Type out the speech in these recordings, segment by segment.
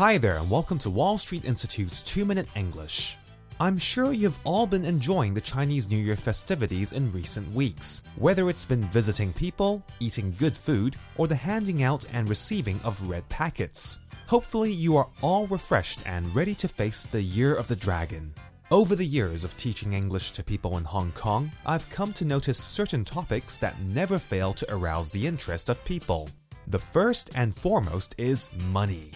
Hi there, and welcome to Wall Street Institute's 2 Minute English. I'm sure you've all been enjoying the Chinese New Year festivities in recent weeks, whether it's been visiting people, eating good food, or the handing out and receiving of red packets. Hopefully, you are all refreshed and ready to face the Year of the Dragon. Over the years of teaching English to people in Hong Kong, I've come to notice certain topics that never fail to arouse the interest of people. The first and foremost is money.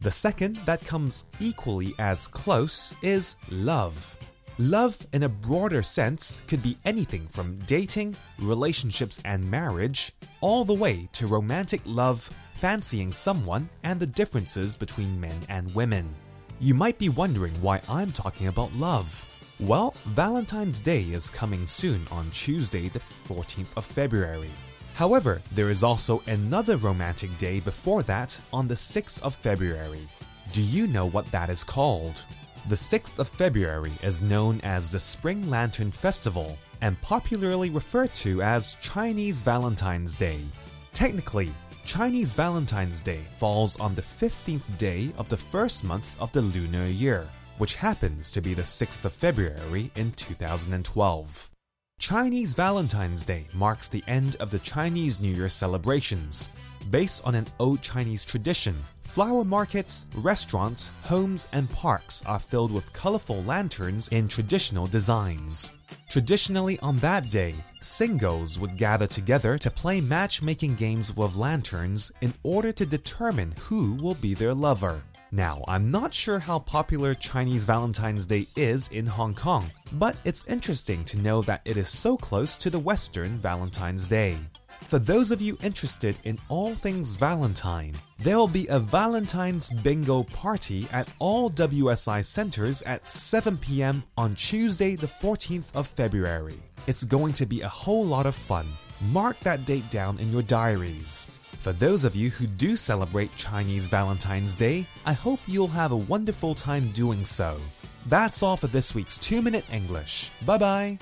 The second, that comes equally as close, is love. Love, in a broader sense, could be anything from dating, relationships, and marriage, all the way to romantic love, fancying someone, and the differences between men and women. You might be wondering why I'm talking about love. Well, Valentine's Day is coming soon on Tuesday, the 14th of February. However, there is also another romantic day before that on the 6th of February. Do you know what that is called? The 6th of February is known as the Spring Lantern Festival and popularly referred to as Chinese Valentine's Day. Technically, Chinese Valentine's Day falls on the 15th day of the first month of the lunar year, which happens to be the 6th of February in 2012. Chinese Valentine's Day marks the end of the Chinese New Year celebrations. Based on an old Chinese tradition, flower markets, restaurants, homes, and parks are filled with colorful lanterns in traditional designs. Traditionally, on that day, singles would gather together to play matchmaking games with lanterns in order to determine who will be their lover. Now, I'm not sure how popular Chinese Valentine's Day is in Hong Kong, but it's interesting to know that it is so close to the Western Valentine's Day. For those of you interested in all things Valentine, there will be a Valentine's Bingo party at all WSI centers at 7 p.m. on Tuesday, the 14th of February. It's going to be a whole lot of fun. Mark that date down in your diaries. For those of you who do celebrate Chinese Valentine's Day, I hope you'll have a wonderful time doing so. That's all for this week's 2 Minute English. Bye bye.